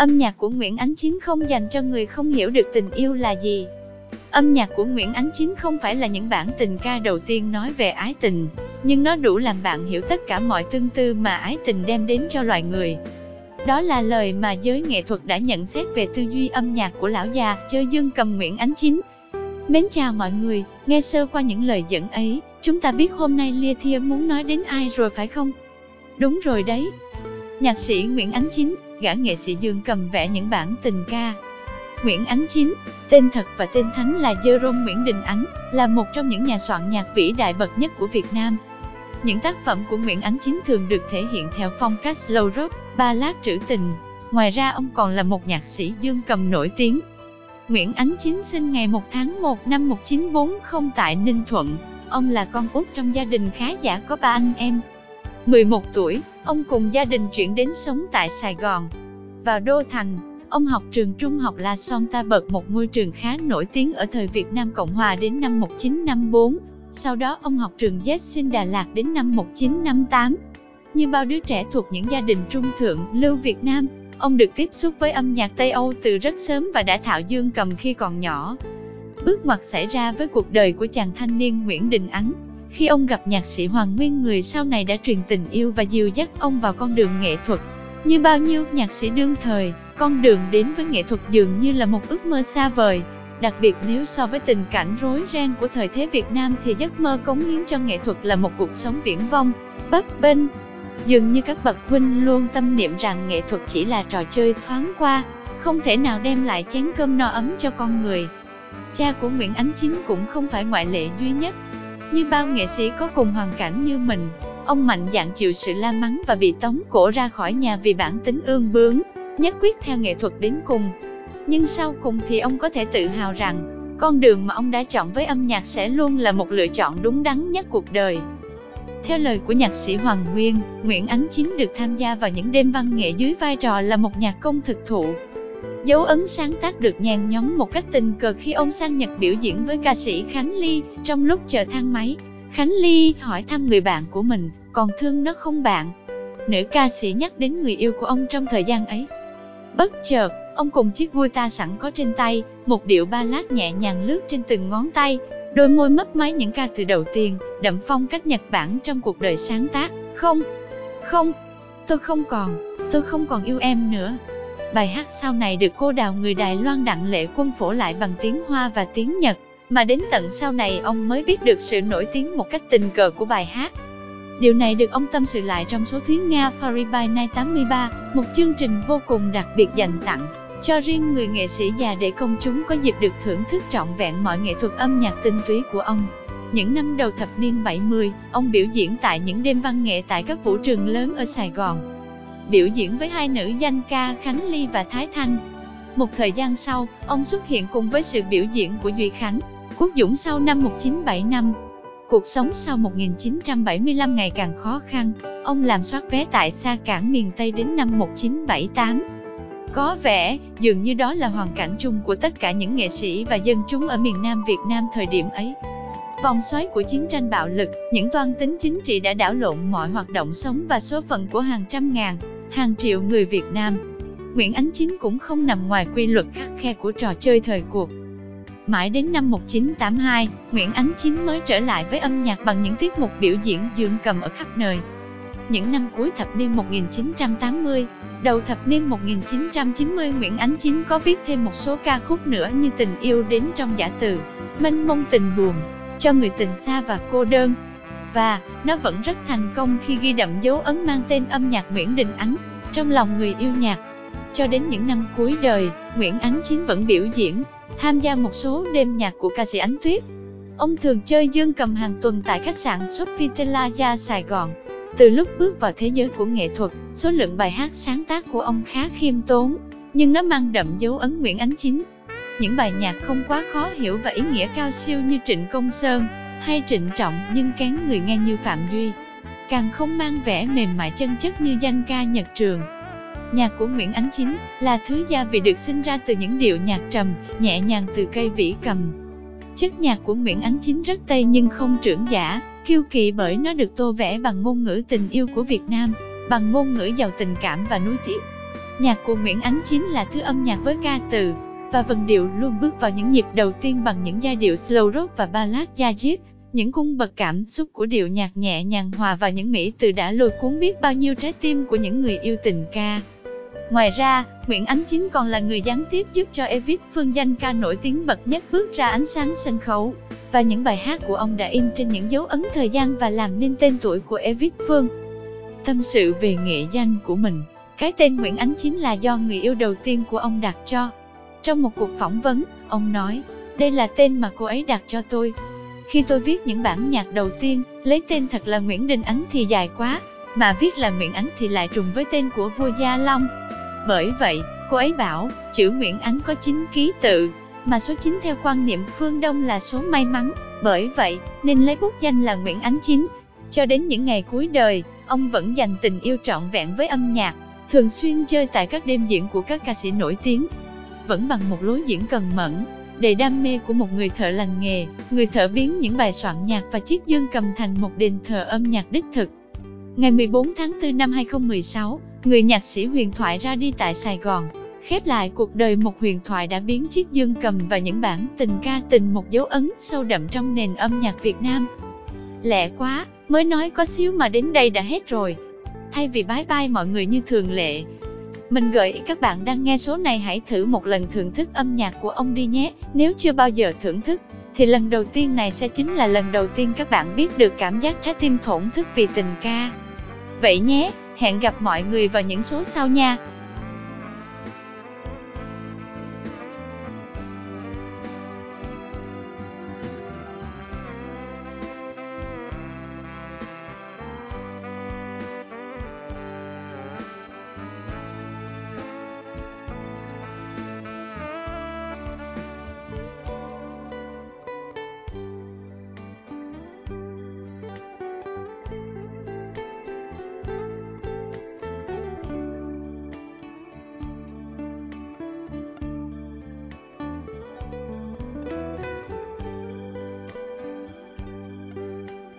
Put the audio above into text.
Âm nhạc của Nguyễn Ánh Chín không dành cho người không hiểu được tình yêu là gì. Âm nhạc của Nguyễn Ánh Chín không phải là những bản tình ca đầu tiên nói về ái tình, nhưng nó đủ làm bạn hiểu tất cả mọi tương tư mà ái tình đem đến cho loài người. Đó là lời mà giới nghệ thuật đã nhận xét về tư duy âm nhạc của lão già chơi dương cầm Nguyễn Ánh Chín. Mến chào mọi người, nghe sơ qua những lời dẫn ấy, chúng ta biết hôm nay Lia Thia muốn nói đến ai rồi phải không? Đúng rồi đấy. Nhạc sĩ Nguyễn Ánh Chín, gã nghệ sĩ dương cầm vẽ những bản tình ca. Nguyễn Ánh Chín, tên thật và tên thánh là Jerome Nguyễn Đình Ánh, là một trong những nhà soạn nhạc vĩ đại bậc nhất của Việt Nam. Những tác phẩm của Nguyễn Ánh Chín thường được thể hiện theo phong cách slow rock, ballad trữ tình. Ngoài ra ông còn là một nhạc sĩ dương cầm nổi tiếng. Nguyễn Ánh Chín sinh ngày 1 tháng 1 năm 1940 tại Ninh Thuận. Ông là con út trong gia đình khá giả có ba anh em. 11 tuổi, ông cùng gia đình chuyển đến sống tại Sài Gòn. Vào Đô Thành, ông học trường trung học La Son Ta Bật một ngôi trường khá nổi tiếng ở thời Việt Nam Cộng Hòa đến năm 1954. Sau đó ông học trường Jessin Đà Lạt đến năm 1958. Như bao đứa trẻ thuộc những gia đình trung thượng lưu Việt Nam, ông được tiếp xúc với âm nhạc Tây Âu từ rất sớm và đã thạo dương cầm khi còn nhỏ. Bước ngoặt xảy ra với cuộc đời của chàng thanh niên Nguyễn Đình Ánh, khi ông gặp nhạc sĩ Hoàng Nguyên người sau này đã truyền tình yêu và dìu dắt ông vào con đường nghệ thuật. Như bao nhiêu nhạc sĩ đương thời, con đường đến với nghệ thuật dường như là một ước mơ xa vời. Đặc biệt nếu so với tình cảnh rối ren của thời thế Việt Nam thì giấc mơ cống hiến cho nghệ thuật là một cuộc sống viễn vông, bấp bênh. Dường như các bậc huynh luôn tâm niệm rằng nghệ thuật chỉ là trò chơi thoáng qua, không thể nào đem lại chén cơm no ấm cho con người. Cha của Nguyễn Ánh Chính cũng không phải ngoại lệ duy nhất. Như bao nghệ sĩ có cùng hoàn cảnh như mình, ông mạnh dạn chịu sự la mắng và bị tống cổ ra khỏi nhà vì bản tính ương bướng, nhất quyết theo nghệ thuật đến cùng. Nhưng sau cùng thì ông có thể tự hào rằng, con đường mà ông đã chọn với âm nhạc sẽ luôn là một lựa chọn đúng đắn nhất cuộc đời. Theo lời của nhạc sĩ Hoàng Nguyên, Nguyễn Ánh Chính được tham gia vào những đêm văn nghệ dưới vai trò là một nhạc công thực thụ. Dấu ấn sáng tác được nhàn nhóm một cách tình cờ khi ông sang Nhật biểu diễn với ca sĩ Khánh Ly, trong lúc chờ thang máy. Khánh Ly hỏi thăm người bạn của mình, còn thương nó không bạn? Nữ ca sĩ nhắc đến người yêu của ông trong thời gian ấy. Bất chợt, ông cùng chiếc guitar sẵn có trên tay, một điệu ba lát nhẹ nhàng lướt trên từng ngón tay, đôi môi mấp máy những ca từ đầu tiên, đậm phong cách Nhật Bản trong cuộc đời sáng tác. Không, không, tôi không còn, tôi không còn yêu em nữa. Bài hát sau này được cô đào người Đài Loan Đặng Lệ Quân phổ lại bằng tiếng Hoa và tiếng Nhật, mà đến tận sau này ông mới biết được sự nổi tiếng một cách tình cờ của bài hát. Điều này được ông tâm sự lại trong số Thuyến Nga Paris by Night 83, một chương trình vô cùng đặc biệt dành tặng cho riêng người nghệ sĩ già để công chúng có dịp được thưởng thức trọn vẹn mọi nghệ thuật âm nhạc tinh túy của ông. Những năm đầu thập niên 70, ông biểu diễn tại những đêm văn nghệ tại các vũ trường lớn ở Sài Gòn. Biểu diễn với hai nữ danh ca Khánh Ly và Thái Thanh. Một thời gian sau, ông xuất hiện cùng với sự biểu diễn của Duy Khánh, Quốc Dũng sau năm 1975. Cuộc sống sau 1975 ngày càng khó khăn, ông làm soát vé tại xa cảng miền Tây đến năm 1978. Có vẻ, dường như đó là hoàn cảnh chung của tất cả những nghệ sĩ và dân chúng ở miền Nam Việt Nam thời điểm ấy. Vòng xoáy của chiến tranh bạo lực, những toan tính chính trị đã đảo lộn mọi hoạt động sống và số phận của hàng trăm ngàn, hàng triệu người Việt Nam. Nguyễn Ánh Chính cũng không nằm ngoài quy luật khắc khe của trò chơi thời cuộc. Mãi đến năm 1982, Nguyễn Ánh Chính mới trở lại với âm nhạc bằng những tiết mục biểu diễn dương cầm ở khắp nơi. Những năm cuối thập niên 1980, đầu thập niên 1990 Nguyễn Ánh Chính có viết thêm một số ca khúc nữa như Tình yêu đến trong giả từ, Mênh mông tình buồn, Cho người tình xa và cô đơn. Và, nó vẫn rất thành công khi ghi đậm dấu ấn mang tên âm nhạc Nguyễn Đình Ánh, trong lòng người yêu nhạc. Cho đến những năm cuối đời, Nguyễn Ánh Chính vẫn biểu diễn, tham gia một số đêm nhạc của ca sĩ Ánh Tuyết. Ông thường chơi dương cầm hàng tuần tại khách sạn Sofitel Sài Gòn. Từ lúc bước vào thế giới của nghệ thuật, số lượng bài hát sáng tác của ông khá khiêm tốn, nhưng nó mang đậm dấu ấn Nguyễn Ánh Chính. Những bài nhạc không quá khó hiểu và ý nghĩa cao siêu như Trịnh Công Sơn, hay trịnh trọng nhưng kén người nghe như Phạm Duy. Càng không mang vẻ mềm mại chân chất như danh ca Nhật Trường. Nhạc của Nguyễn Ánh Chính là thứ gia vị được sinh ra từ những điệu nhạc trầm, nhẹ nhàng từ cây vĩ cầm. Chất nhạc của Nguyễn Ánh Chính rất tây nhưng không trưởng giả, kiêu kỳ bởi nó được tô vẽ bằng ngôn ngữ tình yêu của Việt Nam, bằng ngôn ngữ giàu tình cảm và nuối tiếc. Nhạc của Nguyễn Ánh chính là thứ âm nhạc với ca từ và vần điệu luôn bước vào những nhịp đầu tiên bằng những giai điệu slow rock và ballad jazz. Những cung bậc cảm xúc của điệu nhạc nhẹ nhàng hòa vào những mỹ từ đã lôi cuốn biết bao nhiêu trái tim của những người yêu tình ca. Ngoài ra, Nguyễn Ánh Chính còn là người gián tiếp giúp cho Evit Phương danh ca nổi tiếng bậc nhất bước ra ánh sáng sân khấu. Và những bài hát của ông đã in trên những dấu ấn thời gian và làm nên tên tuổi của Evit Phương. Tâm sự về nghệ danh của mình, cái tên Nguyễn Ánh Chính là do người yêu đầu tiên của ông đặt cho. Trong một cuộc phỏng vấn, ông nói, đây là tên mà cô ấy đặt cho tôi. Khi tôi viết những bản nhạc đầu tiên, lấy tên thật là Nguyễn Đình Ánh thì dài quá, mà viết là Nguyễn Ánh thì lại trùng với tên của vua Gia Long. Bởi vậy, cô ấy bảo, chữ Nguyễn Ánh có 9 ký tự, mà số 9 theo quan niệm phương Đông là số may mắn, bởi vậy nên lấy bút danh là Nguyễn Ánh Chín. Cho đến những ngày cuối đời, ông vẫn dành tình yêu trọn vẹn với âm nhạc, thường xuyên chơi tại các đêm diễn của các ca sĩ nổi tiếng. Vẫn bằng một lối diễn cần mẫn, đầy đam mê của một người thợ lành nghề, người thợ biến những bài soạn nhạc và chiếc dương cầm thành một đền thờ âm nhạc đích thực. Ngày 14 tháng 4 năm 2016, người nhạc sĩ huyền thoại ra đi tại Sài Gòn, khép lại cuộc đời một huyền thoại đã biến chiếc dương cầm và những bản tình ca tình một dấu ấn sâu đậm trong nền âm nhạc Việt Nam. Lẹ quá, mới nói có xíu mà đến đây đã hết rồi. Thay vì bái bai mọi người như thường lệ, mình gợi ý các bạn đang nghe số này hãy thử một lần thưởng thức âm nhạc của ông đi nhé. Nếu chưa bao giờ thưởng thức, thì lần đầu tiên này sẽ chính là lần đầu tiên các bạn biết được cảm giác trái tim thổn thức vì tình ca. Vậy nhé, hẹn gặp mọi người vào những số sau nha.